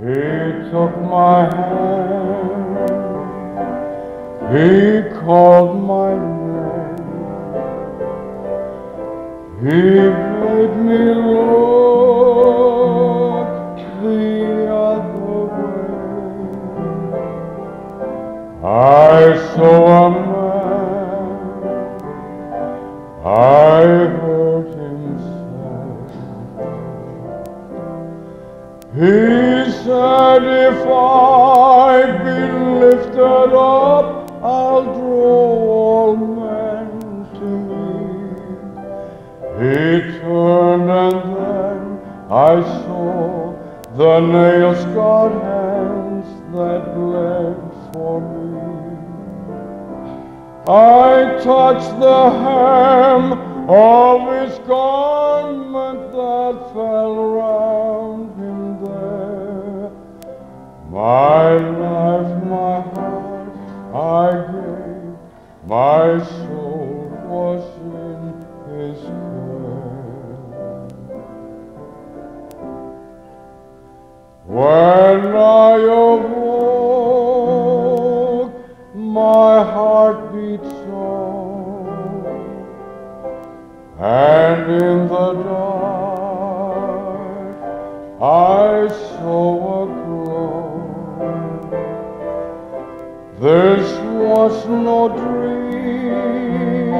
He took my hand. He called my name. He made me the other way. I saw a if I be lifted up, I'll draw all men to me. He turned and then I saw the nail-scarred hands that bled for me. I touched the hem of his garment that fell My life, my heart, I gave, my soul was in his care. When I awoke, my heart beat so, and in the dark I saw a This was no dream,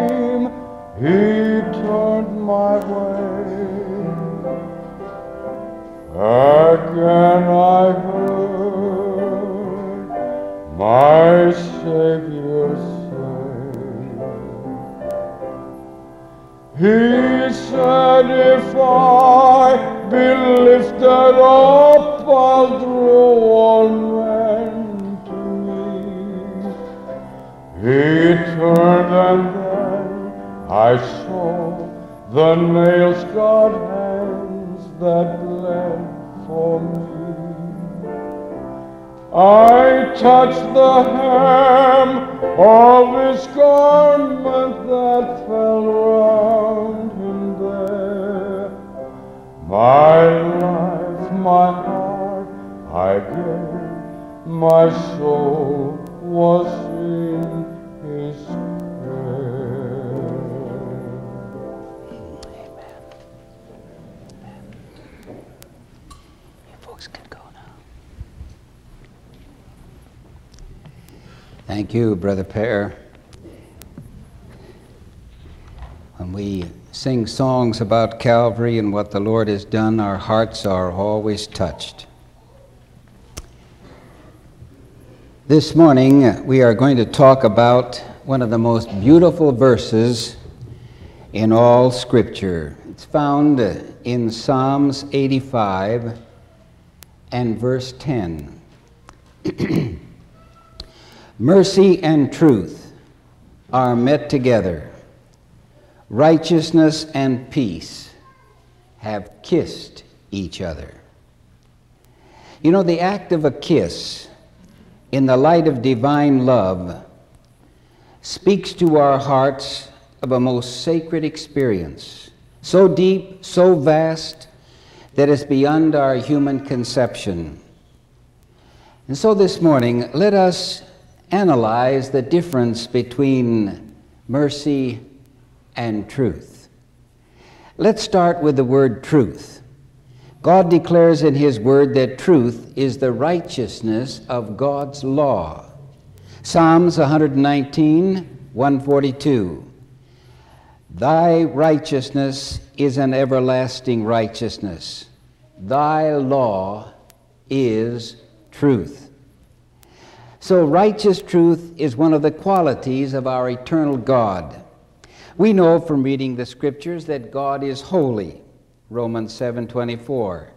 songs about Calvary and what the Lord has done, our hearts are always touched. This morning, we are going to talk about one of the most beautiful verses in all Scripture. It's found in Psalms 85 and verse 10. Mercy and truth are met together. Righteousness and peace have kissed each other. You know, the act of a kiss in the light of divine love speaks to our hearts of a most sacred experience, so deep, so vast, that it's beyond our human conception. And so this morning, let us analyze the difference between mercy and truth. Let's start with the word truth. God declares in His Word that truth is the righteousness of God's law. Psalms 119, 142. Thy righteousness is an everlasting righteousness. Thy law is truth. So, righteous truth is one of the qualities of our eternal God. We know from reading the scriptures that God is holy, Romans 7:24,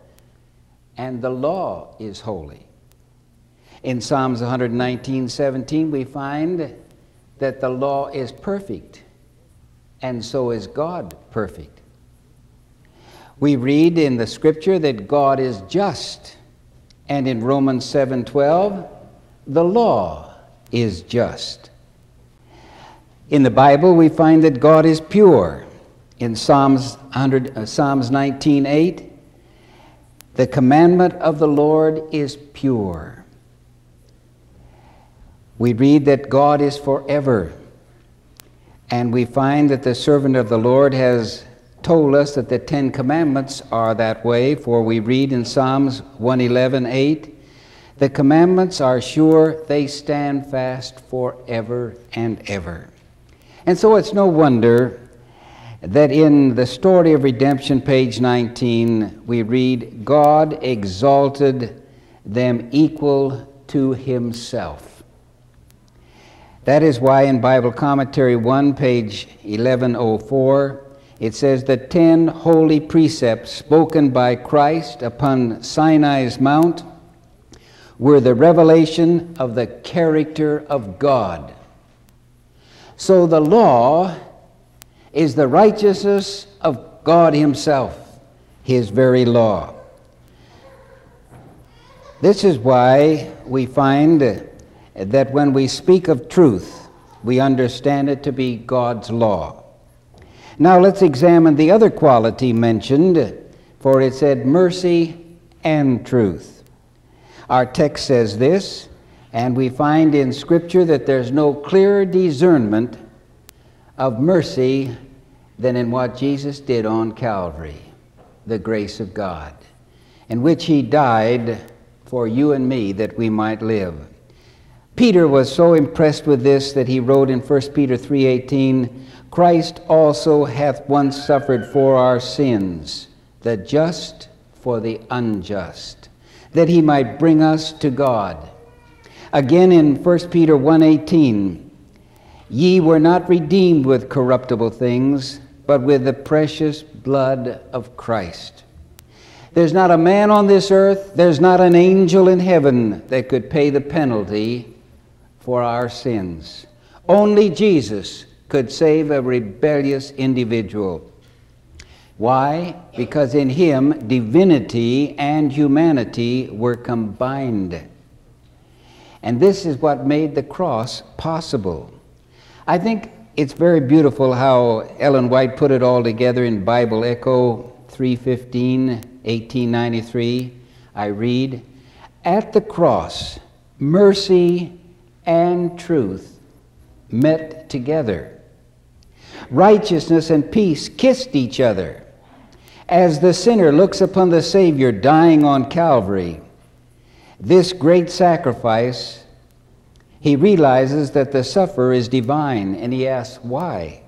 and the law is holy. In Psalms 119:17 we find that the law is perfect, and so is God perfect. We read in the scripture that God is just, and in Romans 7:12 the law is just. In the Bible, we find that God is pure. In Psalms, 100, uh, Psalms 19:8, the commandment of the Lord is pure. We read that God is forever. And we find that the servant of the Lord has told us that the Ten Commandments are that way, for we read in Psalms 111:8, the commandments are sure, they stand fast forever and ever. And so it's no wonder that in the story of redemption, page 19, we read, God exalted them equal to himself. That is why in Bible Commentary 1, page 1104, it says the ten holy precepts spoken by Christ upon Sinai's Mount were the revelation of the character of God. So the law is the righteousness of God Himself, His very law. This is why we find that when we speak of truth, we understand it to be God's law. Now let's examine the other quality mentioned, for it said mercy and truth. Our text says this, and we find in Scripture that there's no clearer discernment of mercy than in what Jesus did on Calvary, the grace of God, in which He died for you and me that we might live. Peter was so impressed with this that he wrote in 1 Peter 3:18, Christ also hath once suffered for our sins, the just for the unjust, that he might bring us to God. Again in 1 Peter 1:18, ye were not redeemed with corruptible things, but with the precious blood of Christ. There's not a man on this earth, there's not an angel in heaven that could pay the penalty for our sins. Only Jesus could save a rebellious individual. Why? Because in him divinity and humanity were combined. And this is what made the cross possible. I think it's very beautiful how Ellen White put it all together in Bible Echo 315, 1893. I read, At the cross, mercy and truth met together. Righteousness and peace kissed each other. As the sinner looks upon the Savior dying on Calvary, this great sacrifice, he realizes that the sufferer is divine, and he asks, Why?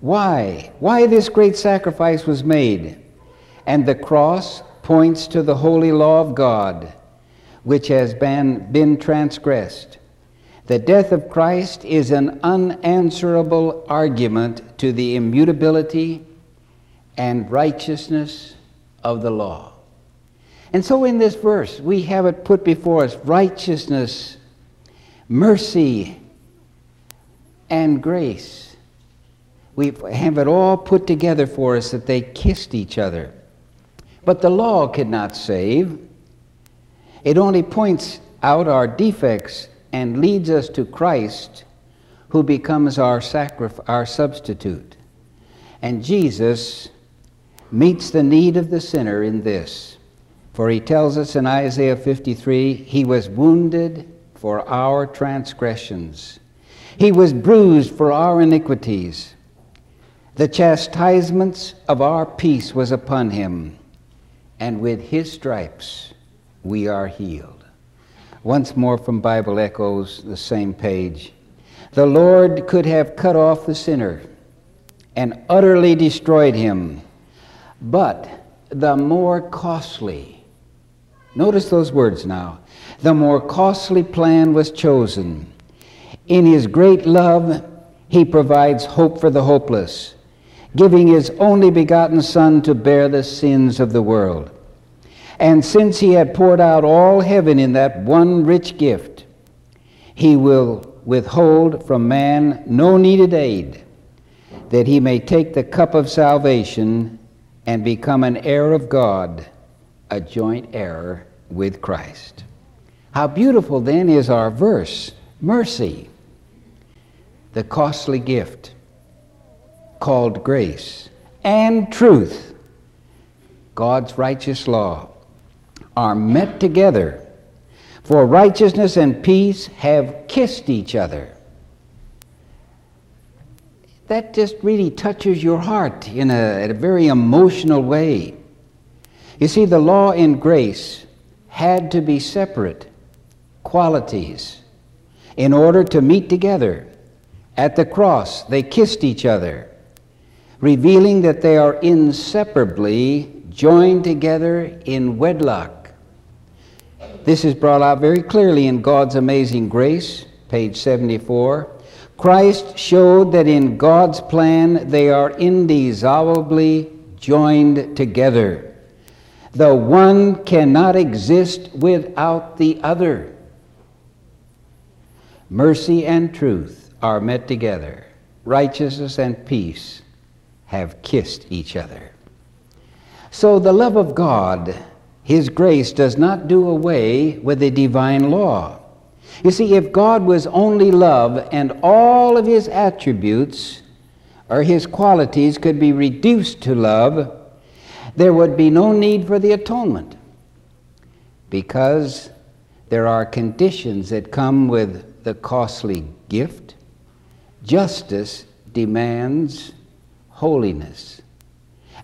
Why? Why this great sacrifice was made? And the cross points to the holy law of God, which has been, been transgressed. The death of Christ is an unanswerable argument to the immutability and righteousness of the law. And so in this verse, we have it put before us righteousness, mercy, and grace. We have it all put together for us that they kissed each other. But the law could not save. It only points out our defects and leads us to Christ, who becomes our, our substitute. And Jesus meets the need of the sinner in this. For he tells us in Isaiah 53 He was wounded for our transgressions, He was bruised for our iniquities. The chastisements of our peace was upon Him, and with His stripes we are healed. Once more from Bible Echoes, the same page. The Lord could have cut off the sinner and utterly destroyed him, but the more costly, notice those words now, the more costly plan was chosen. In his great love, he provides hope for the hopeless, giving his only begotten Son to bear the sins of the world. And since he had poured out all heaven in that one rich gift, he will withhold from man no needed aid, that he may take the cup of salvation and become an heir of God, a joint heir with Christ. How beautiful then is our verse mercy. the costly gift called grace and truth, God's righteous law, are met together. For righteousness and peace have kissed each other. That just really touches your heart in a, in a very emotional way. You see, the law and grace had to be separate qualities in order to meet together. At the cross, they kissed each other, revealing that they are inseparably joined together in wedlock. This is brought out very clearly in God's Amazing Grace, page 74. Christ showed that in God's plan they are indissolubly joined together. The one cannot exist without the other. Mercy and truth are met together. Righteousness and peace have kissed each other. So the love of God, His grace, does not do away with the divine law. You see, if God was only love and all of His attributes or His qualities could be reduced to love, there would be no need for the atonement because there are conditions that come with the costly gift. Justice demands holiness,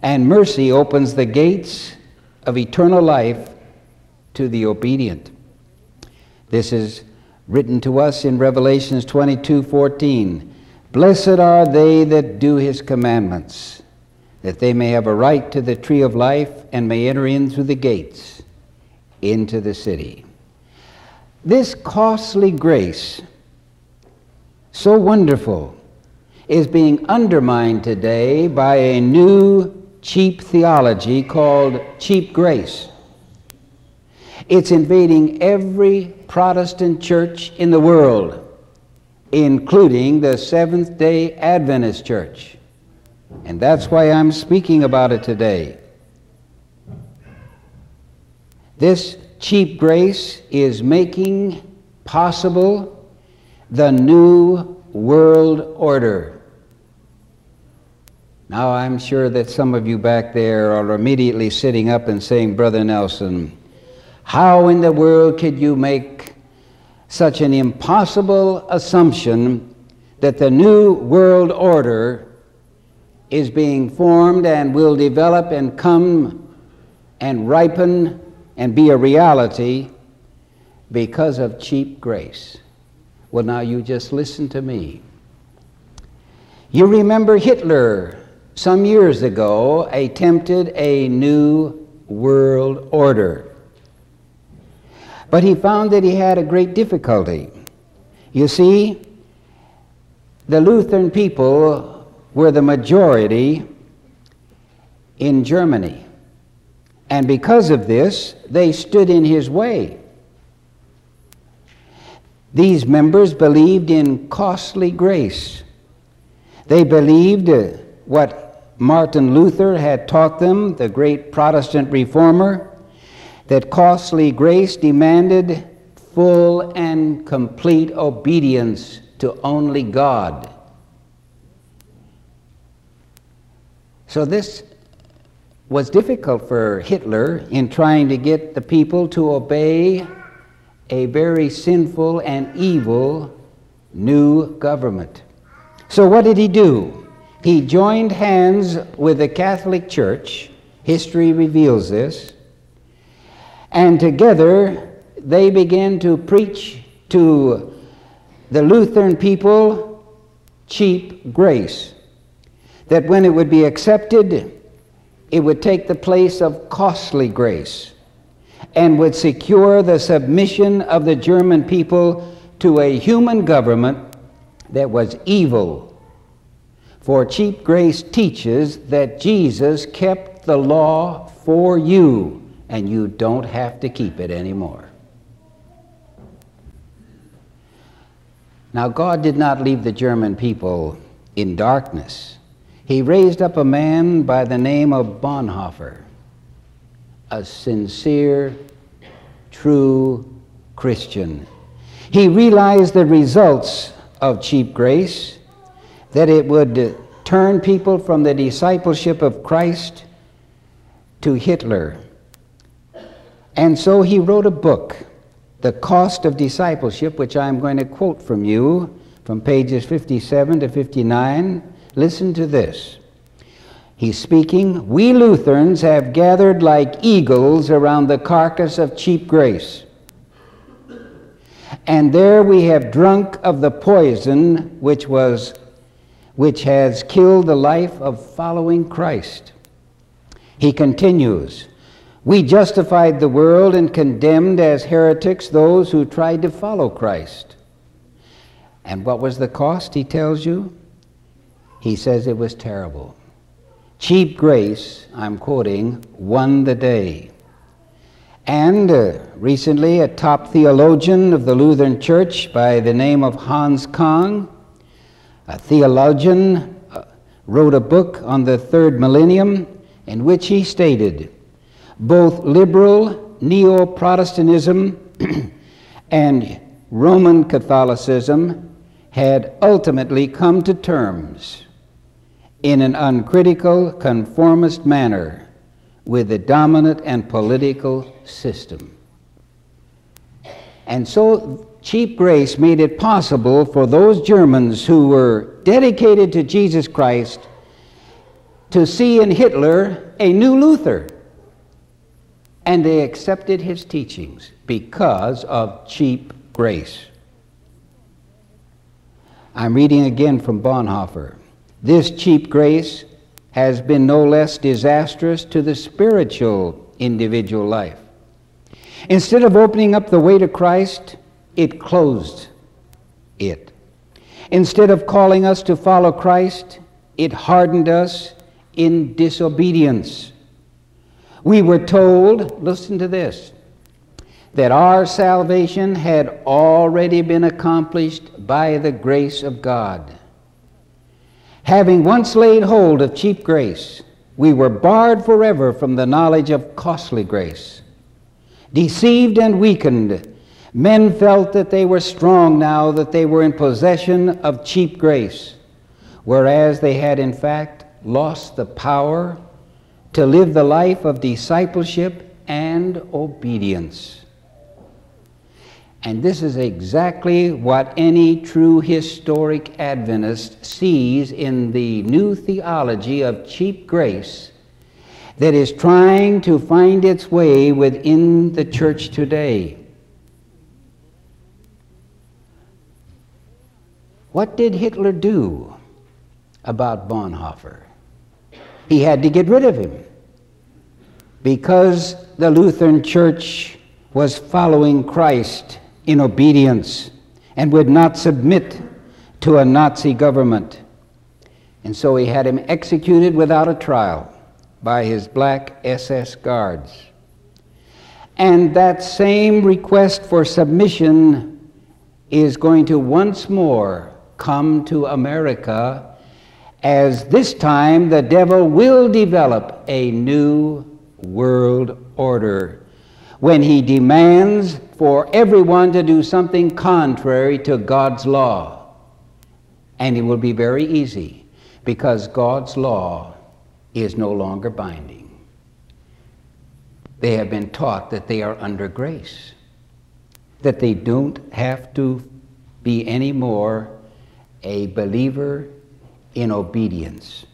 and mercy opens the gates of eternal life to the obedient. This is written to us in Revelations 22 14. Blessed are they that do his commandments, that they may have a right to the tree of life and may enter in through the gates into the city. This costly grace, so wonderful, is being undermined today by a new cheap theology called cheap grace. It's invading every Protestant church in the world, including the Seventh day Adventist church. And that's why I'm speaking about it today. This cheap grace is making possible the new world order. Now, I'm sure that some of you back there are immediately sitting up and saying, Brother Nelson, how in the world could you make such an impossible assumption that the new world order is being formed and will develop and come and ripen and be a reality because of cheap grace. Well, now you just listen to me. You remember Hitler some years ago attempted a new world order. But he found that he had a great difficulty. You see, the Lutheran people were the majority in Germany. And because of this, they stood in his way. These members believed in costly grace. They believed uh, what Martin Luther had taught them, the great Protestant reformer, that costly grace demanded full and complete obedience to only God. So this was difficult for Hitler in trying to get the people to obey a very sinful and evil new government. So, what did he do? He joined hands with the Catholic Church, history reveals this, and together they began to preach to the Lutheran people cheap grace. That when it would be accepted, it would take the place of costly grace and would secure the submission of the German people to a human government that was evil. For cheap grace teaches that Jesus kept the law for you, and you don't have to keep it anymore. Now, God did not leave the German people in darkness he raised up a man by the name of Bonhoeffer, a sincere, true Christian. He realized the results of cheap grace that it would turn people from the discipleship of Christ to Hitler. And so he wrote a book, The Cost of Discipleship, which I'm going to quote from you from pages 57 to 59. Listen to this. He's speaking, We Lutherans have gathered like eagles around the carcass of cheap grace. And there we have drunk of the poison which was which has killed the life of following Christ. He continues, We justified the world and condemned as heretics those who tried to follow Christ. And what was the cost, he tells you? He says it was terrible. Cheap grace, I'm quoting, won the day. And uh, recently, a top theologian of the Lutheran Church by the name of Hans Küng, a theologian, uh, wrote a book on the third millennium in which he stated both liberal neo Protestantism and Roman Catholicism had ultimately come to terms in an uncritical, conformist manner with the dominant and political system. And so cheap grace made it possible for those Germans who were dedicated to Jesus Christ to see in Hitler a new Luther. And they accepted his teachings because of cheap grace. I'm reading again from Bonhoeffer. This cheap grace has been no less disastrous to the spiritual individual life. Instead of opening up the way to Christ, it closed it. Instead of calling us to follow Christ, it hardened us in disobedience. We were told, listen to this, that our salvation had already been accomplished by the grace of God. Having once laid hold of cheap grace, we were barred forever from the knowledge of costly grace. Deceived and weakened, men felt that they were strong now that they were in possession of cheap grace, whereas they had in fact lost the power to live the life of discipleship and obedience. And this is exactly what any true historic Adventist sees in the new theology of cheap grace that is trying to find its way within the church today. What did Hitler do about Bonhoeffer? He had to get rid of him because the Lutheran Church was following Christ in obedience and would not submit to a Nazi government. And so he had him executed without a trial by his black SS guards. And that same request for submission is going to once more come to America as this time the devil will develop a new world order when he demands for everyone to do something contrary to God's law. And it will be very easy because God's law is no longer binding. They have been taught that they are under grace, that they don't have to be anymore a believer in obedience.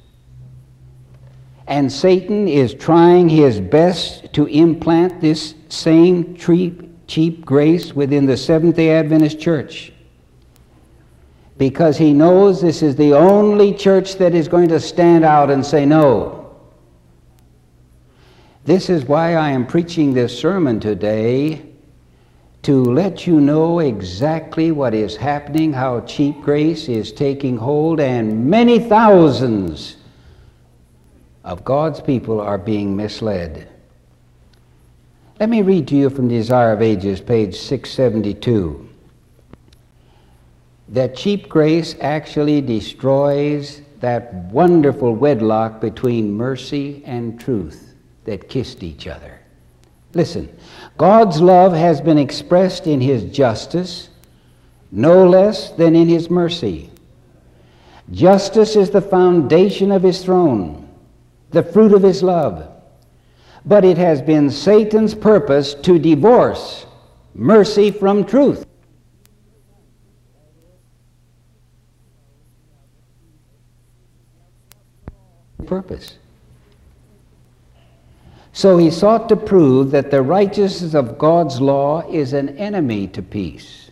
And Satan is trying his best to implant this same cheap, cheap grace within the Seventh day Adventist church because he knows this is the only church that is going to stand out and say no. This is why I am preaching this sermon today to let you know exactly what is happening, how cheap grace is taking hold, and many thousands of God's people are being misled. Let me read to you from Desire of Ages, page 672. That cheap grace actually destroys that wonderful wedlock between mercy and truth that kissed each other. Listen, God's love has been expressed in His justice no less than in His mercy. Justice is the foundation of his throne, the fruit of his love. But it has been Satan's purpose to divorce mercy from truth. Purpose. So he sought to prove that the righteousness of God's law is an enemy to peace.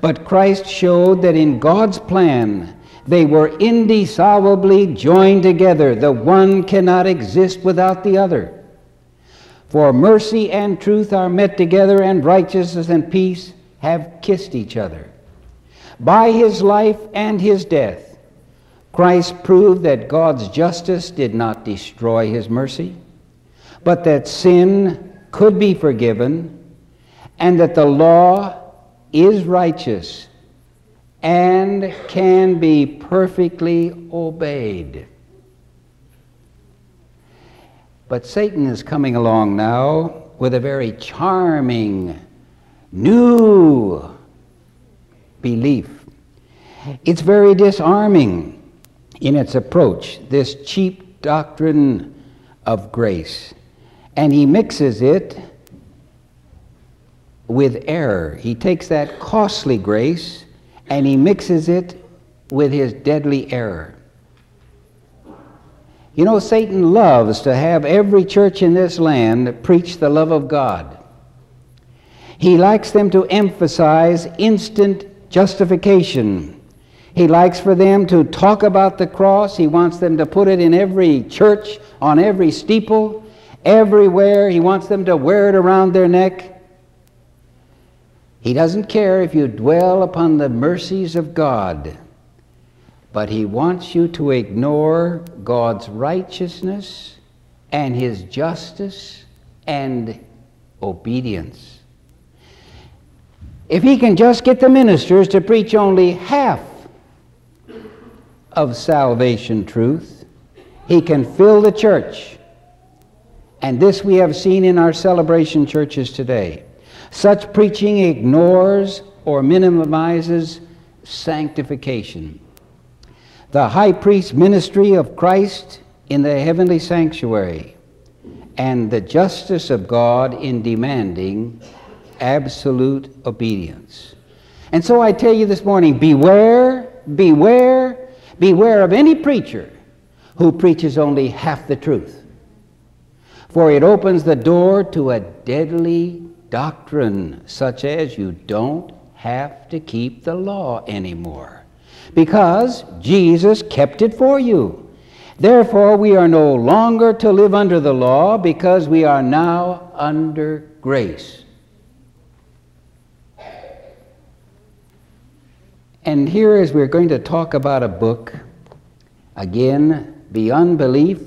But Christ showed that in God's plan, they were indissolubly joined together. The one cannot exist without the other. For mercy and truth are met together, and righteousness and peace have kissed each other. By his life and his death, Christ proved that God's justice did not destroy his mercy, but that sin could be forgiven, and that the law is righteous and can be perfectly obeyed. But Satan is coming along now with a very charming new belief. It's very disarming in its approach, this cheap doctrine of grace. And he mixes it with error. He takes that costly grace and he mixes it with his deadly error. You know, Satan loves to have every church in this land preach the love of God. He likes them to emphasize instant justification. He likes for them to talk about the cross. He wants them to put it in every church, on every steeple, everywhere. He wants them to wear it around their neck. He doesn't care if you dwell upon the mercies of God, but He wants you to ignore God's righteousness and His justice and obedience. If He can just get the ministers to preach only half of salvation truth, He can fill the church. And this we have seen in our celebration churches today. Such preaching ignores or minimizes sanctification. The high priest ministry of Christ in the heavenly sanctuary and the justice of God in demanding absolute obedience. And so I tell you this morning beware, beware, beware of any preacher who preaches only half the truth. For it opens the door to a deadly doctrine such as you don't have to keep the law anymore because Jesus kept it for you. Therefore, we are no longer to live under the law because we are now under grace. And here, as we're going to talk about a book, again, Beyond Belief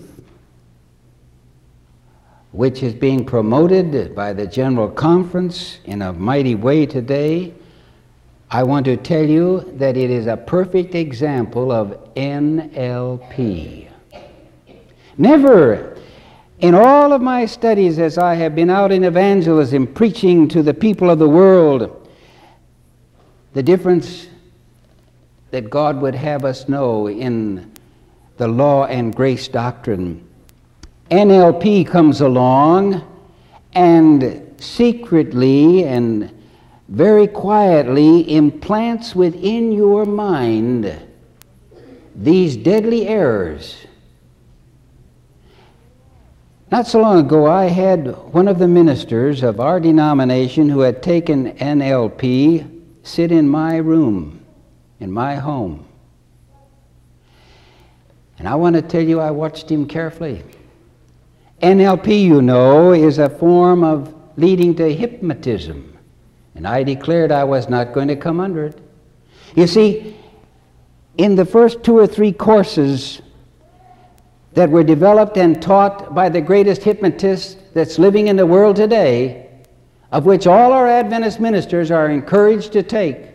which is being promoted by the General Conference in a mighty way today, I want to tell you that it is a perfect example of NLP. Never in all of my studies as I have been out in evangelism preaching to the people of the world, the difference that God would have us know in the law and grace doctrine NLP comes along and secretly and very quietly implants within your mind these deadly errors. Not so long ago, I had one of the ministers of our denomination who had taken NLP sit in my room, in my home. And I want to tell you, I watched him carefully. NLP, you know, is a form of leading to hypnotism. And I declared I was not going to come under it. You see, in the first two or three courses that were developed and taught by the greatest hypnotist that's living in the world today, of which all our Adventist ministers are encouraged to take,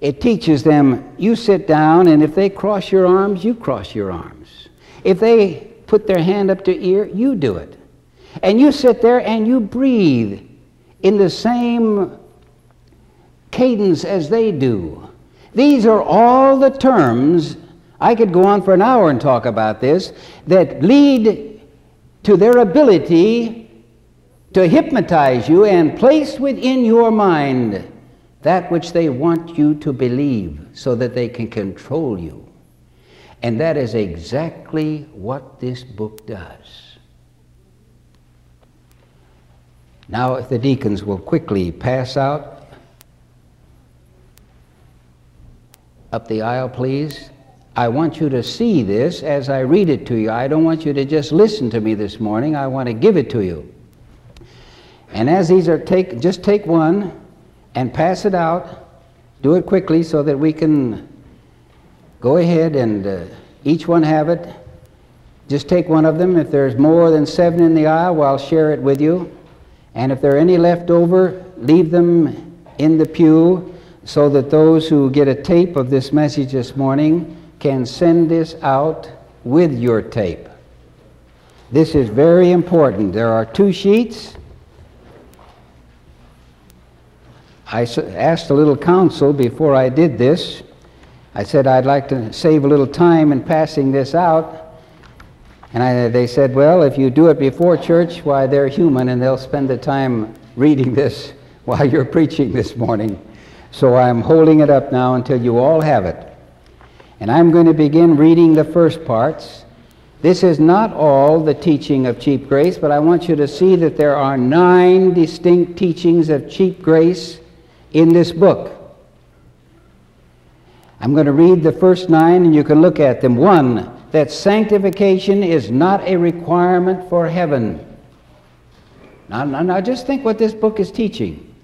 it teaches them you sit down, and if they cross your arms, you cross your arms. If they put their hand up to ear, you do it. And you sit there and you breathe in the same cadence as they do. These are all the terms, I could go on for an hour and talk about this, that lead to their ability to hypnotize you and place within your mind that which they want you to believe so that they can control you. And that is exactly what this book does. Now, if the deacons will quickly pass out up the aisle, please. I want you to see this as I read it to you. I don't want you to just listen to me this morning. I want to give it to you. And as these are take, just take one and pass it out. Do it quickly so that we can go ahead and uh, each one have it. Just take one of them. If there's more than seven in the aisle, well, I'll share it with you. And if there are any left over, leave them in the pew so that those who get a tape of this message this morning can send this out with your tape. This is very important. There are two sheets. I asked a little counsel before I did this. I said I'd like to save a little time in passing this out. And I, they said, well, if you do it before church, why, they're human and they'll spend the time reading this while you're preaching this morning. So I'm holding it up now until you all have it. And I'm going to begin reading the first parts. This is not all the teaching of cheap grace, but I want you to see that there are nine distinct teachings of cheap grace in this book. I'm going to read the first nine and you can look at them. One, that sanctification is not a requirement for heaven. Now, now, now just think what this book is teaching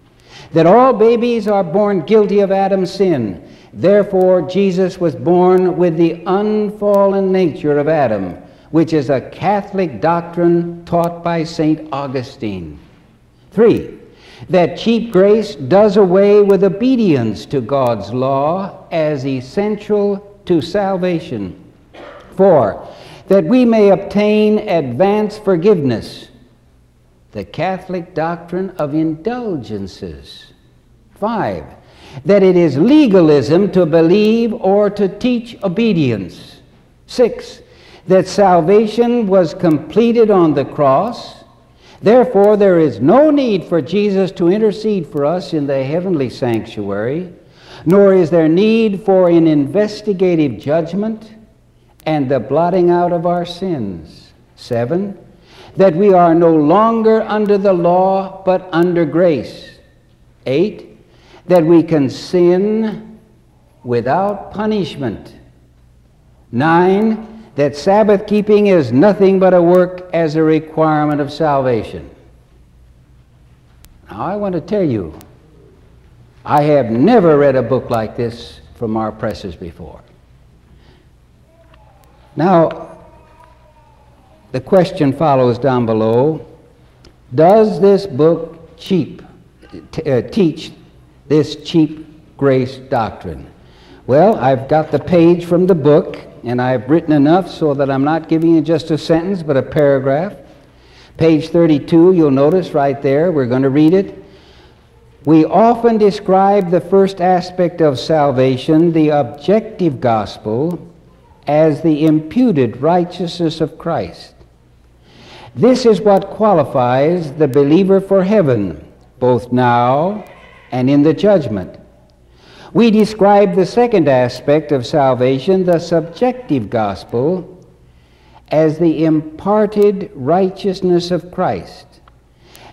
that all babies are born guilty of Adam's sin. Therefore, Jesus was born with the unfallen nature of Adam, which is a Catholic doctrine taught by St. Augustine. Three, that cheap grace does away with obedience to God's law as essential to salvation. Four, that we may obtain advance forgiveness the Catholic doctrine of indulgences. Five, that it is legalism to believe or to teach obedience. Six, that salvation was completed on the cross. Therefore, there is no need for Jesus to intercede for us in the heavenly sanctuary, nor is there need for an investigative judgment and the blotting out of our sins. Seven, that we are no longer under the law but under grace. Eight, that we can sin without punishment. Nine, that Sabbath keeping is nothing but a work as a requirement of salvation. Now, I want to tell you, I have never read a book like this from our presses before. Now, the question follows down below Does this book cheap, uh, teach this cheap grace doctrine? Well, I've got the page from the book, and I've written enough so that I'm not giving you just a sentence, but a paragraph. Page 32, you'll notice right there, we're going to read it. We often describe the first aspect of salvation, the objective gospel, as the imputed righteousness of Christ. This is what qualifies the believer for heaven, both now and in the judgment. We describe the second aspect of salvation, the subjective gospel, as the imparted righteousness of Christ.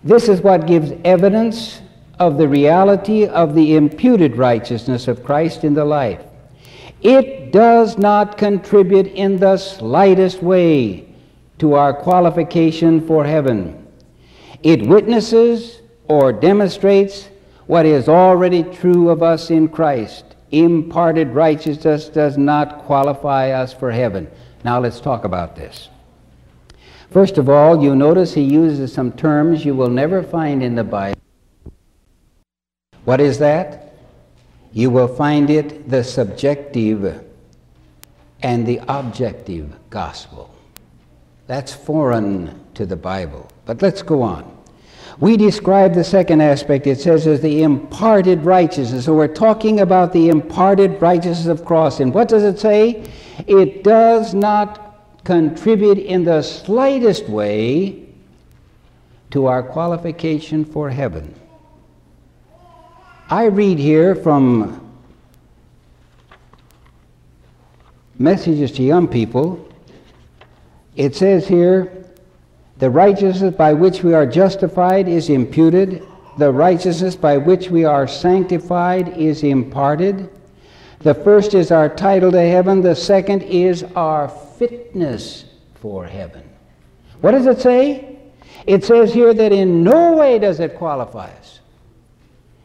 This is what gives evidence of the reality of the imputed righteousness of Christ in the life. It does not contribute in the slightest way to our qualification for heaven. It witnesses or demonstrates what is already true of us in Christ. Imparted righteousness does not qualify us for heaven. Now let's talk about this. First of all, you notice he uses some terms you will never find in the Bible. What is that? You will find it the subjective and the objective gospel. That's foreign to the Bible. But let's go on. We describe the second aspect, it says, as the imparted righteousness. So we're talking about the imparted righteousness of cross. And what does it say? It does not contribute in the slightest way to our qualification for heaven. I read here from messages to young people. It says here, the righteousness by which we are justified is imputed. The righteousness by which we are sanctified is imparted. The first is our title to heaven. The second is our fitness for heaven. What does it say? It says here that in no way does it qualify us.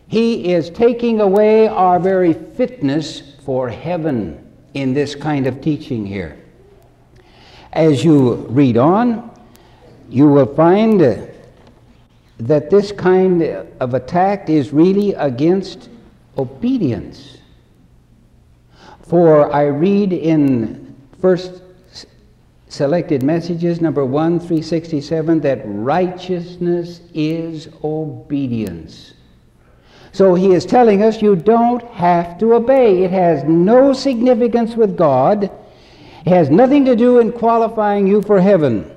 He is taking away our very fitness for heaven in this kind of teaching here. As you read on, you will find that this kind of attack is really against obedience. For I read in first selected messages, number 1, 367, that righteousness is obedience. So he is telling us you don't have to obey. It has no significance with God. It has nothing to do in qualifying you for heaven.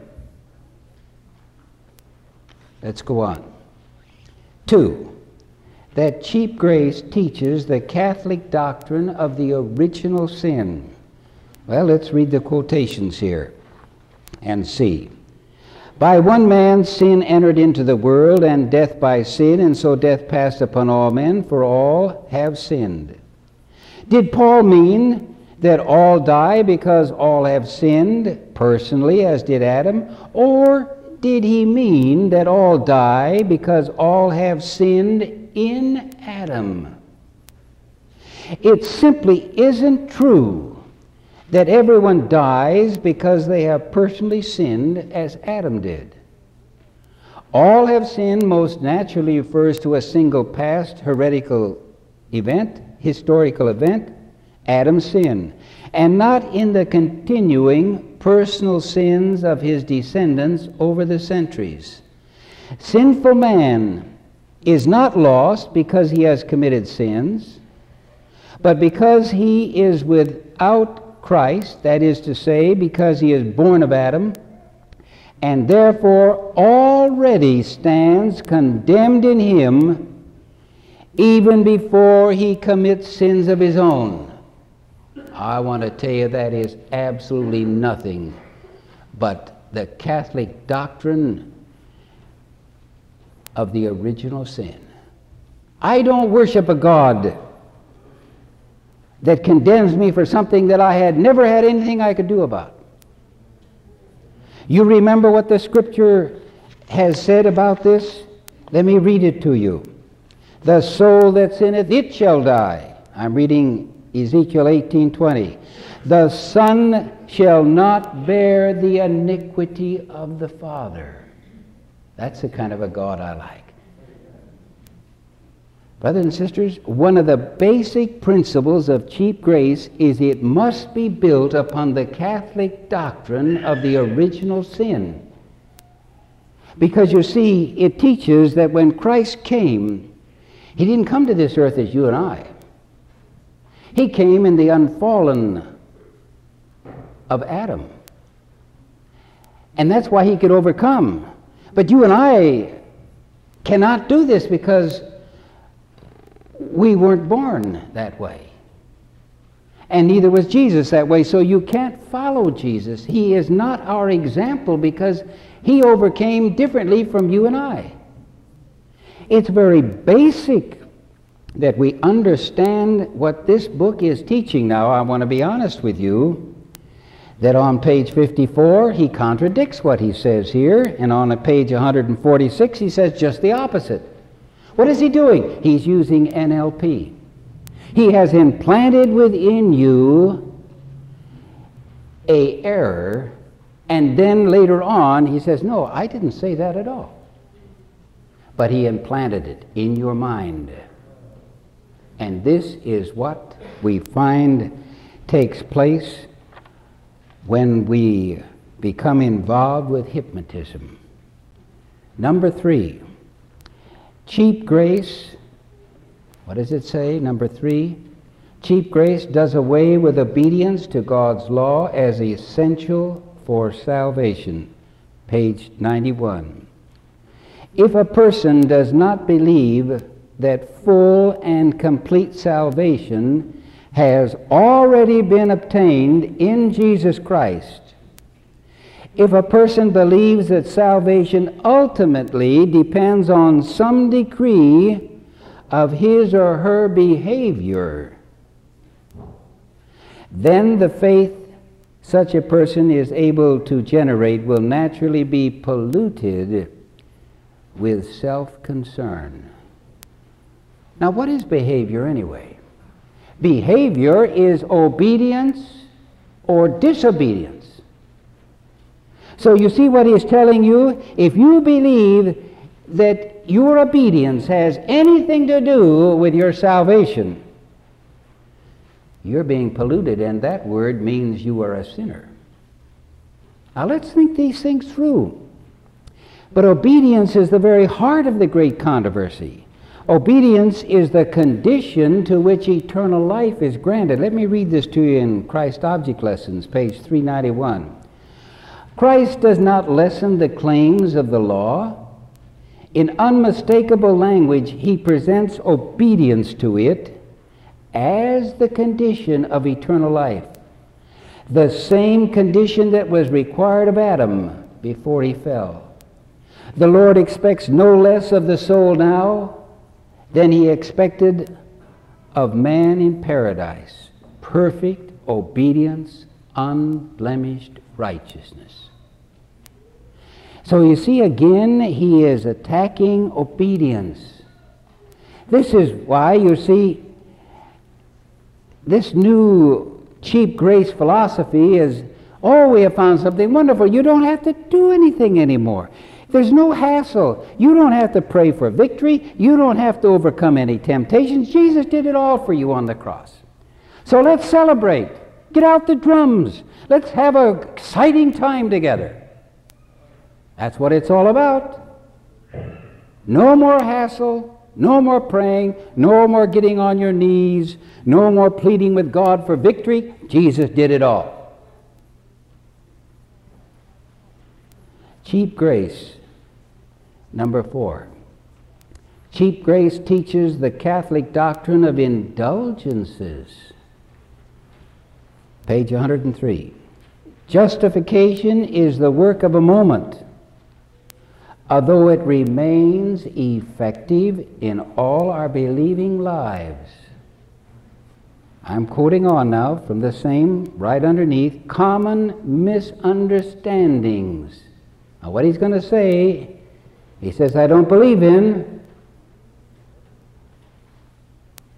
Let's go on. Two, that cheap grace teaches the Catholic doctrine of the original sin. Well, let's read the quotations here and see. By one man sin entered into the world, and death by sin, and so death passed upon all men, for all have sinned. Did Paul mean that all die because all have sinned, personally, as did Adam? Or did he mean that all die because all have sinned in Adam? It simply isn't true that everyone dies because they have personally sinned as Adam did. All have sinned most naturally refers to a single past heretical event, historical event, Adam's sin, and not in the continuing personal sins of his descendants over the centuries. Sinful man is not lost because he has committed sins, but because he is without Christ, that is to say, because he is born of Adam, and therefore already stands condemned in him even before he commits sins of his own. I want to tell you that is absolutely nothing but the Catholic doctrine of the original sin. I don't worship a God that condemns me for something that I had never had anything I could do about. You remember what the scripture has said about this? Let me read it to you. The soul that sinneth, it shall die. I'm reading Ezekiel 18:20. The son shall not bear the iniquity of the father. That's the kind of a God I like. Brothers and sisters, one of the basic principles of cheap grace is it must be built upon the Catholic doctrine of the original sin. Because you see, it teaches that when Christ came, he didn't come to this earth as you and I. He came in the unfallen of Adam. And that's why he could overcome. But you and I cannot do this because we weren't born that way. And neither was Jesus that way. So you can't follow Jesus. He is not our example because he overcame differently from you and I. It's very basic that we understand what this book is teaching now. I want to be honest with you that on page 54 he contradicts what he says here, and on page 146 he says just the opposite. What is he doing? He's using NLP. He has implanted within you a error, and then later on he says, No, I didn't say that at all. But he implanted it in your mind. And this is what we find takes place when we become involved with hypnotism. Number three, Cheap grace, what does it say? Number three. Cheap grace does away with obedience to God's law as essential for salvation. Page 91. If a person does not believe that full and complete salvation has already been obtained in Jesus Christ, if a person believes that salvation ultimately depends on some degree of his or her behavior, then the faith such a person is able to generate will naturally be polluted with self concern. Now, what is behavior anyway? Behavior is obedience or disobedience. So, you see what he's telling you? If you believe that your obedience has anything to do with your salvation, you're being polluted, and that word means you are a sinner. Now, let's think these things through. But obedience is the very heart of the great controversy. Obedience is the condition to which eternal life is granted. Let me read this to you in Christ Object Lessons, page 391. Christ does not lessen the claims of the law. In unmistakable language, he presents obedience to it as the condition of eternal life. The same condition that was required of Adam before he fell. The Lord expects no less of the soul now than he expected of man in paradise perfect obedience, unblemished righteousness. So you see, again, he is attacking obedience. This is why, you see, this new cheap grace philosophy is, oh, we have found something wonderful. You don't have to do anything anymore. There's no hassle. You don't have to pray for victory. You don't have to overcome any temptations. Jesus did it all for you on the cross. So let's celebrate. Get out the drums. Let's have an exciting time together. That's what it's all about. No more hassle. No more praying. No more getting on your knees. No more pleading with God for victory. Jesus did it all. Cheap grace. Number four. Cheap grace teaches the Catholic doctrine of indulgences. Page 103. Justification is the work of a moment, although it remains effective in all our believing lives. I'm quoting on now from the same right underneath common misunderstandings. Now, what he's going to say, he says, I don't believe in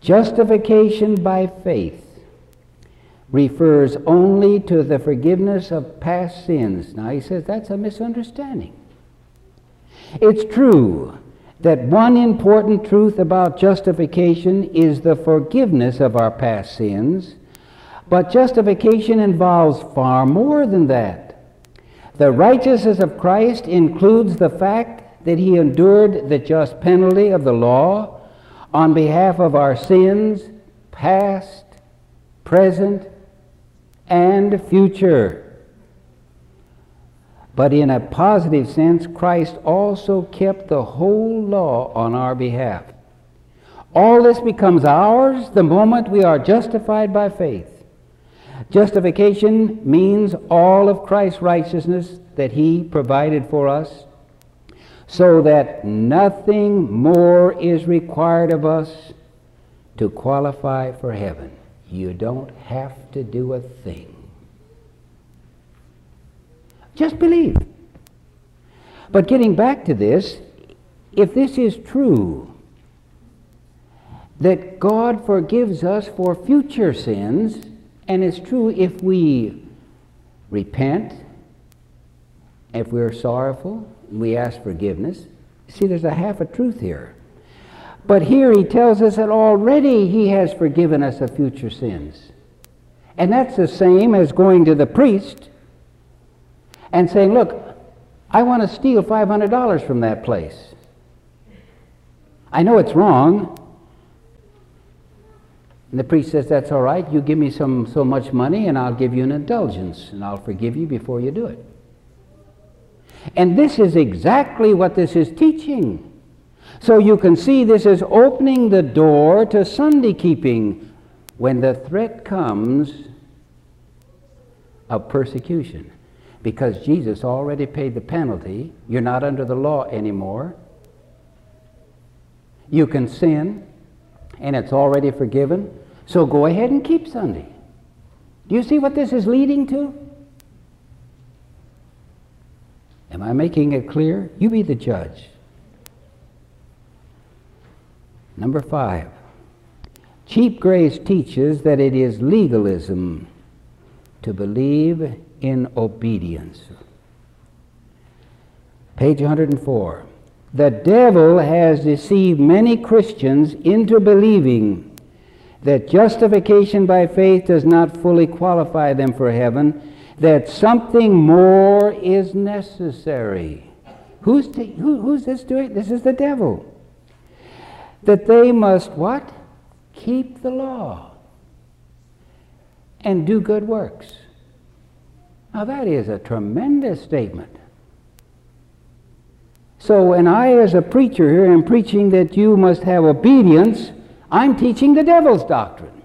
justification by faith refers only to the forgiveness of past sins. Now, he says that's a misunderstanding. It's true that one important truth about justification is the forgiveness of our past sins, but justification involves far more than that. The righteousness of Christ includes the fact that he endured the just penalty of the law on behalf of our sins, past, present, and future. But in a positive sense, Christ also kept the whole law on our behalf. All this becomes ours the moment we are justified by faith. Justification means all of Christ's righteousness that He provided for us, so that nothing more is required of us to qualify for heaven. You don't have to do a thing. Just believe. But getting back to this, if this is true, that God forgives us for future sins, and it's true if we repent, if we're sorrowful, we ask forgiveness. See, there's a half a truth here. But here he tells us that already he has forgiven us of future sins. And that's the same as going to the priest and saying, Look, I want to steal $500 from that place. I know it's wrong. And the priest says, That's all right. You give me some so much money, and I'll give you an indulgence, and I'll forgive you before you do it. And this is exactly what this is teaching. So you can see this is opening the door to Sunday keeping when the threat comes of persecution. Because Jesus already paid the penalty. You're not under the law anymore. You can sin, and it's already forgiven. So go ahead and keep Sunday. Do you see what this is leading to? Am I making it clear? You be the judge. Number five, cheap grace teaches that it is legalism to believe in obedience. Page 104. The devil has deceived many Christians into believing that justification by faith does not fully qualify them for heaven, that something more is necessary. Who's, who, who's this doing? This is the devil. That they must what? Keep the law and do good works. Now, that is a tremendous statement. So, when I, as a preacher here, am preaching that you must have obedience, I'm teaching the devil's doctrine.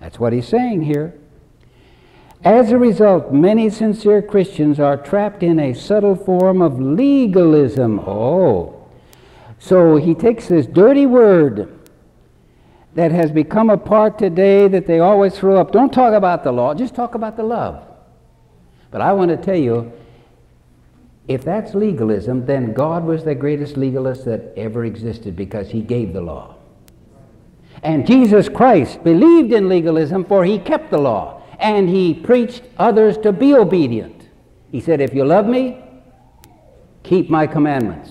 That's what he's saying here. As a result, many sincere Christians are trapped in a subtle form of legalism. Oh. So he takes this dirty word that has become a part today that they always throw up. Don't talk about the law, just talk about the love. But I want to tell you, if that's legalism, then God was the greatest legalist that ever existed because he gave the law. And Jesus Christ believed in legalism, for he kept the law and he preached others to be obedient. He said, If you love me, keep my commandments.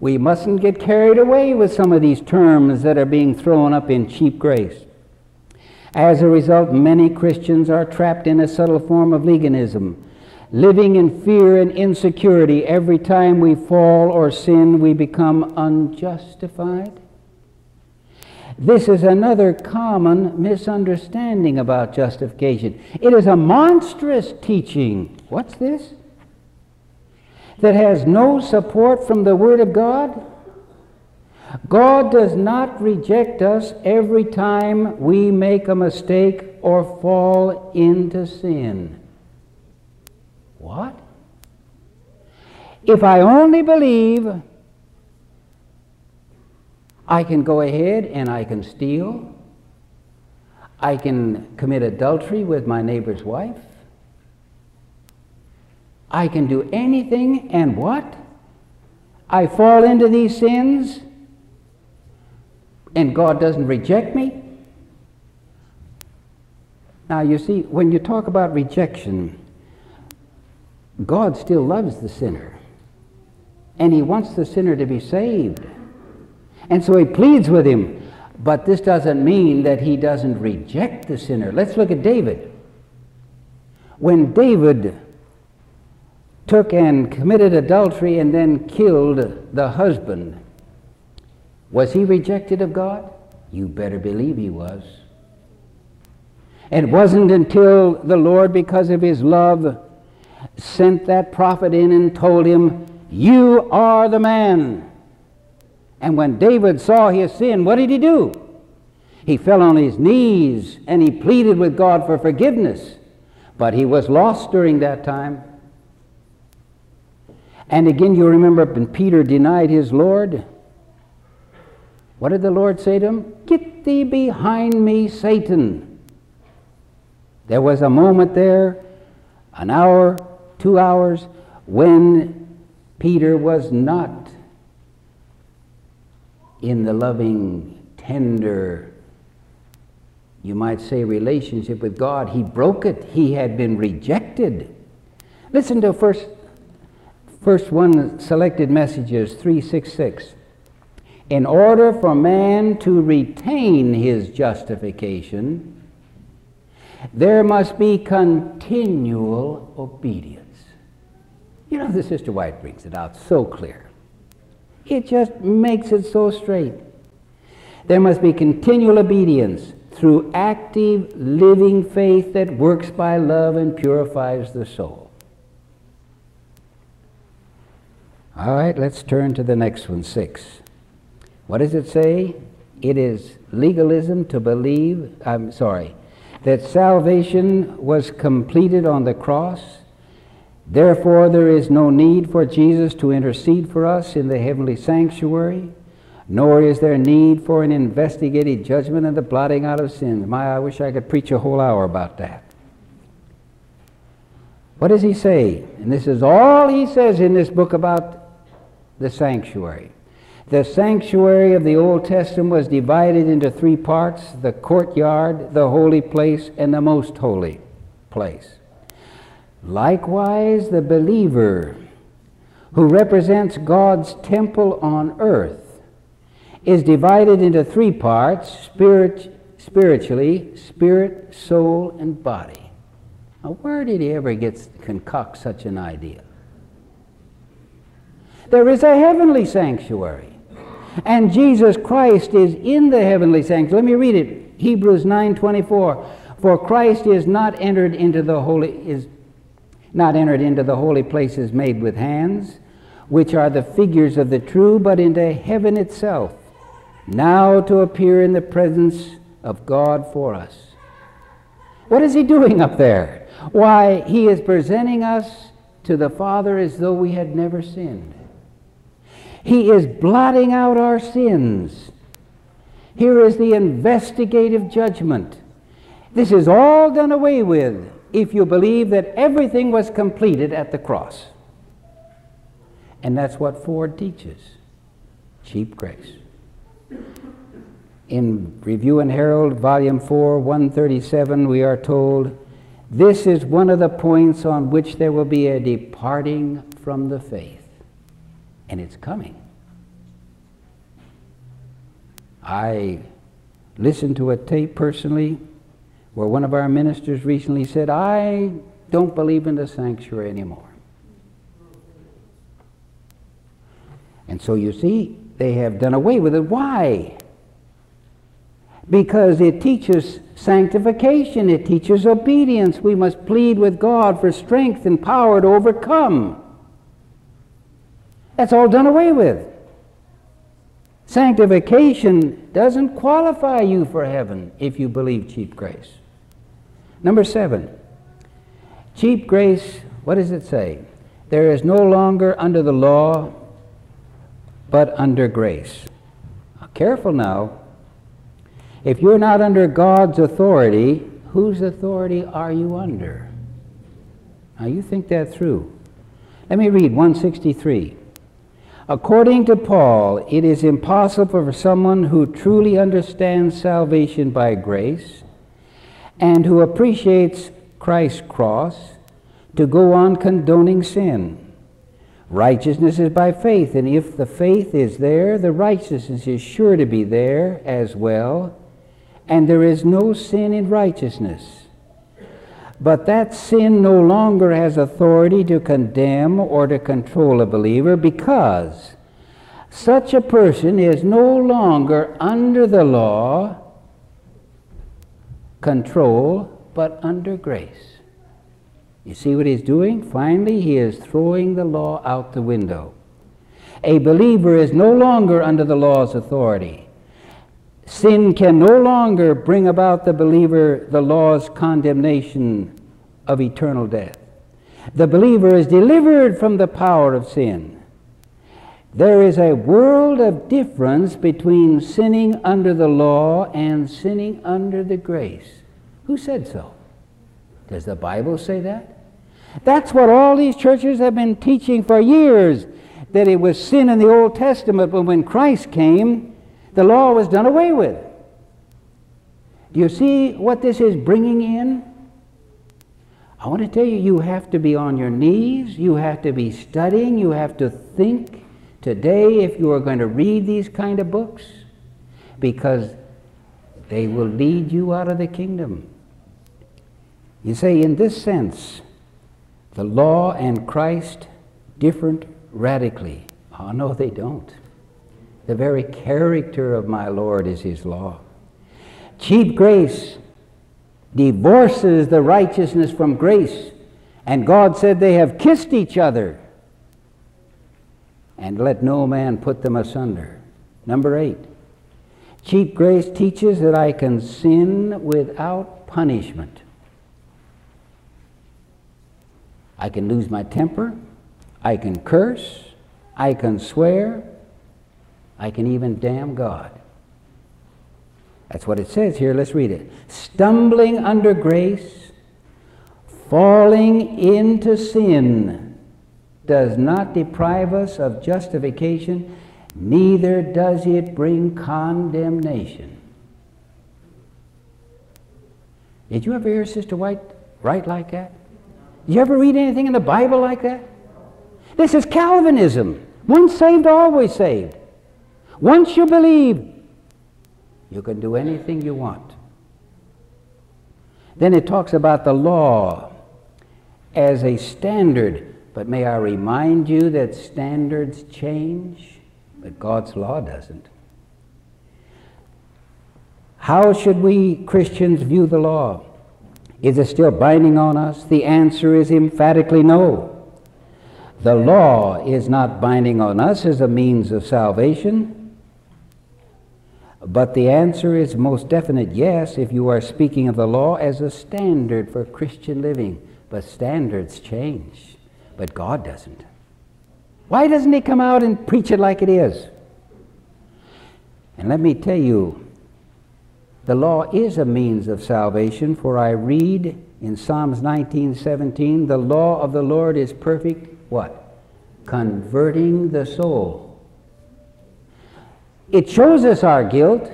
We mustn't get carried away with some of these terms that are being thrown up in cheap grace. As a result, many Christians are trapped in a subtle form of legalism, living in fear and insecurity. Every time we fall or sin, we become unjustified. This is another common misunderstanding about justification. It is a monstrous teaching. What's this? That has no support from the Word of God. God does not reject us every time we make a mistake or fall into sin. What? If I only believe I can go ahead and I can steal. I can commit adultery with my neighbor's wife. I can do anything and what? I fall into these sins and God doesn't reject me? Now, you see, when you talk about rejection, God still loves the sinner. And He wants the sinner to be saved. And so he pleads with him. But this doesn't mean that he doesn't reject the sinner. Let's look at David. When David took and committed adultery and then killed the husband, was he rejected of God? You better believe he was. It wasn't until the Lord, because of his love, sent that prophet in and told him, You are the man. And when David saw his sin, what did he do? He fell on his knees and he pleaded with God for forgiveness. But he was lost during that time. And again, you remember when Peter denied his Lord? What did the Lord say to him? Get thee behind me, Satan. There was a moment there, an hour, two hours, when Peter was not in the loving, tender, you might say, relationship with God. He broke it. He had been rejected. Listen to first, first one selected messages 366. In order for man to retain his justification, there must be continual obedience. You know, the Sister White brings it out so clear. It just makes it so straight. There must be continual obedience through active, living faith that works by love and purifies the soul. All right, let's turn to the next one, six. What does it say? It is legalism to believe, I'm sorry, that salvation was completed on the cross. Therefore, there is no need for Jesus to intercede for us in the heavenly sanctuary nor is there need for an investigative judgment and the blotting out of sins. My, I wish I could preach a whole hour about that. What does he say? And this is all he says in this book about the sanctuary. The sanctuary of the Old Testament was divided into three parts the courtyard, the holy place, and the most holy place. Likewise, the believer who represents God's temple on earth is divided into three parts spirit, spiritually, spirit, soul, and body. Now, where did he ever get concoct such an idea? There is a heavenly sanctuary. And Jesus Christ is in the heavenly sanctuary. Let me read it. Hebrews 9:24. For Christ is not entered into the holy is not entered into the holy places made with hands, which are the figures of the true, but into heaven itself now to appear in the presence of God for us. What is he doing up there? Why, he is presenting us to the Father as though we had never sinned. He is blotting out our sins. Here is the investigative judgment. This is all done away with if you believe that everything was completed at the cross. And that's what Ford teaches cheap grace. In Review and Herald, Volume 4, 137, we are told, This is one of the points on which there will be a departing from the faith. And it's coming. I listened to a tape personally where one of our ministers recently said, I don't believe in the sanctuary anymore. And so you see, they have done away with it. Why? Because it teaches sanctification, it teaches obedience. We must plead with God for strength and power to overcome. That's all done away with. Sanctification doesn't qualify you for heaven if you believe cheap grace. Number seven, cheap grace, what does it say? There is no longer under the law but under grace. Careful now. If you're not under God's authority, whose authority are you under? Now you think that through. Let me read 163. According to Paul, it is impossible for someone who truly understands salvation by grace and who appreciates Christ's cross to go on condoning sin. Righteousness is by faith, and if the faith is there, the righteousness is sure to be there as well, and there is no sin in righteousness. But that sin no longer has authority to condemn or to control a believer because such a person is no longer under the law control, but under grace. You see what he's doing? Finally, he is throwing the law out the window. A believer is no longer under the law's authority. Sin can no longer bring about the believer the law's condemnation of eternal death. The believer is delivered from the power of sin. There is a world of difference between sinning under the law and sinning under the grace. Who said so? Does the Bible say that? That's what all these churches have been teaching for years that it was sin in the Old Testament, but when Christ came, the law was done away with. Do you see what this is bringing in? I want to tell you, you have to be on your knees, you have to be studying, you have to think today if you are going to read these kind of books, because they will lead you out of the kingdom. You say, in this sense, the law and Christ different radically. Oh, no, they don't. The very character of my Lord is his law. Cheap grace divorces the righteousness from grace. And God said they have kissed each other. And let no man put them asunder. Number eight. Cheap grace teaches that I can sin without punishment. I can lose my temper. I can curse. I can swear. I can even damn God. That's what it says here. Let's read it. Stumbling under grace, falling into sin, does not deprive us of justification, neither does it bring condemnation. Did you ever hear Sister White write like that? Did you ever read anything in the Bible like that? This is Calvinism. Once saved, always saved. Once you believe, you can do anything you want. Then it talks about the law as a standard. But may I remind you that standards change, but God's law doesn't. How should we Christians view the law? Is it still binding on us? The answer is emphatically no. The law is not binding on us as a means of salvation. But the answer is most definite yes if you are speaking of the law as a standard for Christian living. But standards change, but God doesn't. Why doesn't He come out and preach it like it is? And let me tell you, the law is a means of salvation, for I read in Psalms 19:17, the law of the Lord is perfect, what? Converting the soul. It shows us our guilt,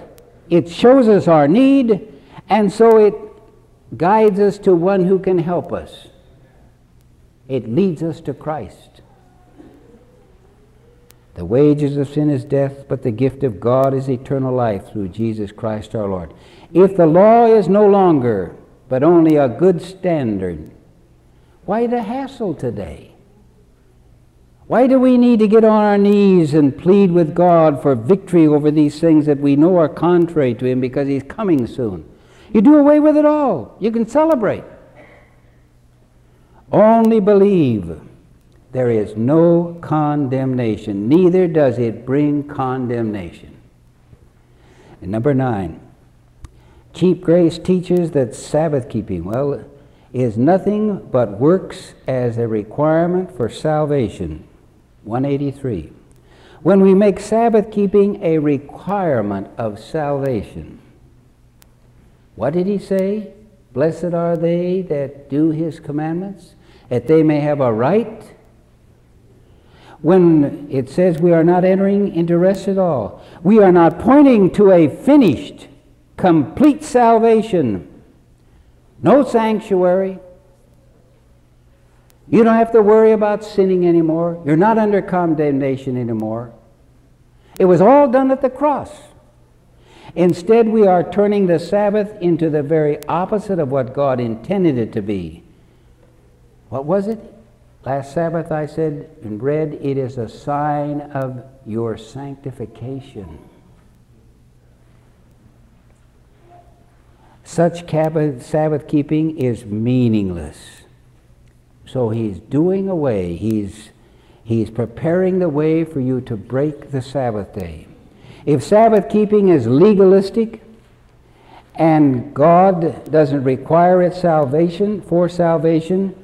it shows us our need, and so it guides us to one who can help us. It leads us to Christ. The wages of sin is death, but the gift of God is eternal life through Jesus Christ our Lord. If the law is no longer, but only a good standard, why the hassle today? Why do we need to get on our knees and plead with God for victory over these things that we know are contrary to Him because He's coming soon? You do away with it all. You can celebrate. Only believe there is no condemnation, neither does it bring condemnation. And number nine, cheap grace teaches that Sabbath keeping, well, is nothing but works as a requirement for salvation. 183. When we make Sabbath keeping a requirement of salvation, what did he say? Blessed are they that do his commandments, that they may have a right when it says we are not entering into rest at all. We are not pointing to a finished, complete salvation. No sanctuary. You don't have to worry about sinning anymore. You're not under condemnation anymore. It was all done at the cross. Instead, we are turning the Sabbath into the very opposite of what God intended it to be. What was it? Last Sabbath I said and read, it is a sign of your sanctification. Such Sabbath keeping is meaningless. So he's doing away, he's, he's preparing the way for you to break the Sabbath day. If Sabbath keeping is legalistic and God doesn't require it salvation for salvation,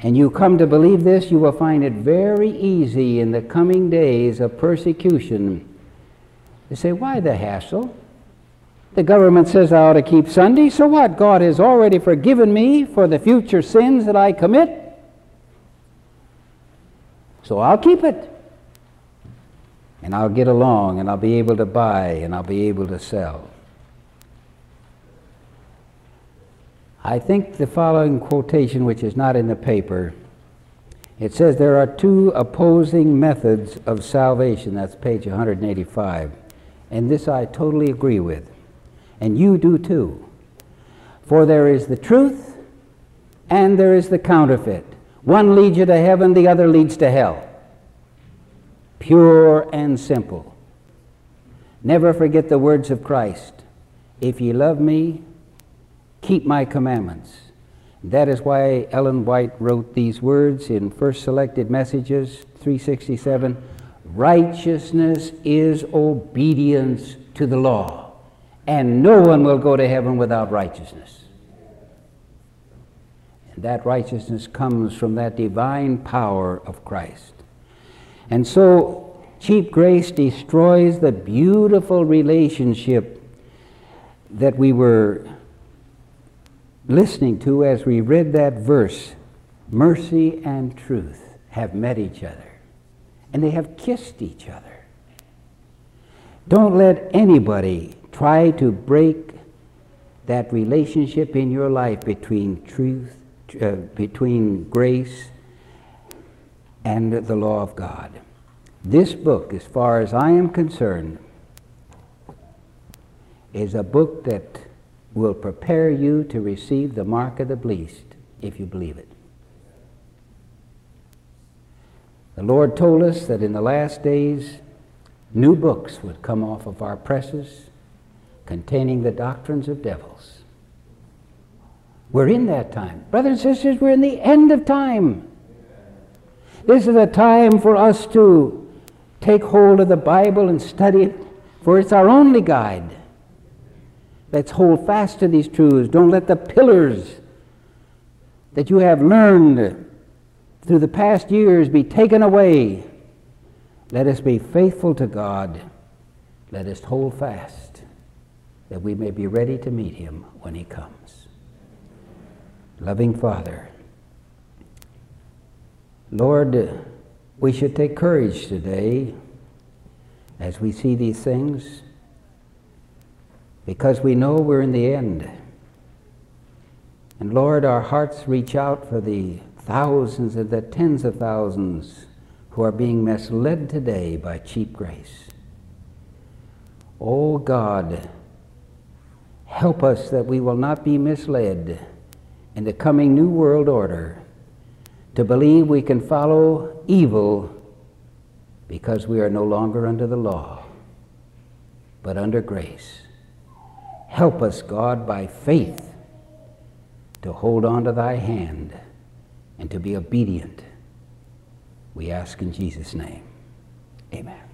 and you come to believe this, you will find it very easy in the coming days of persecution to say, why the hassle? The government says I ought to keep Sunday, so what? God has already forgiven me for the future sins that I commit. So I'll keep it. And I'll get along, and I'll be able to buy, and I'll be able to sell. I think the following quotation, which is not in the paper, it says there are two opposing methods of salvation. That's page 185. And this I totally agree with. And you do too. For there is the truth and there is the counterfeit. One leads you to heaven, the other leads to hell. pure and simple. Never forget the words of Christ. If ye love me, keep my commandments. That is why Ellen White wrote these words in First Selected Messages 367 Righteousness is obedience to the law, and no one will go to heaven without righteousness. And that righteousness comes from that divine power of Christ. And so, cheap grace destroys the beautiful relationship that we were listening to as we read that verse mercy and truth have met each other, and they have kissed each other. Don't let anybody try to break that relationship in your life between truth, uh, between grace and the law of God. This book, as far as I am concerned, is a book that will prepare you to receive the mark of the beast if you believe it. The Lord told us that in the last days, new books would come off of our presses containing the doctrines of devils. We're in that time. Brothers and sisters, we're in the end of time. This is a time for us to take hold of the Bible and study it, for it's our only guide. Let's hold fast to these truths. Don't let the pillars that you have learned through the past years be taken away. Let us be faithful to God. Let us hold fast that we may be ready to meet him when he comes. Loving Father, Lord, we should take courage today as we see these things because we know we're in the end. And Lord, our hearts reach out for the thousands and the tens of thousands who are being misled today by cheap grace. Oh God, help us that we will not be misled in the coming new world order to believe we can follow evil because we are no longer under the law, but under grace. Help us, God, by faith to hold on to thy hand and to be obedient. We ask in Jesus' name. Amen.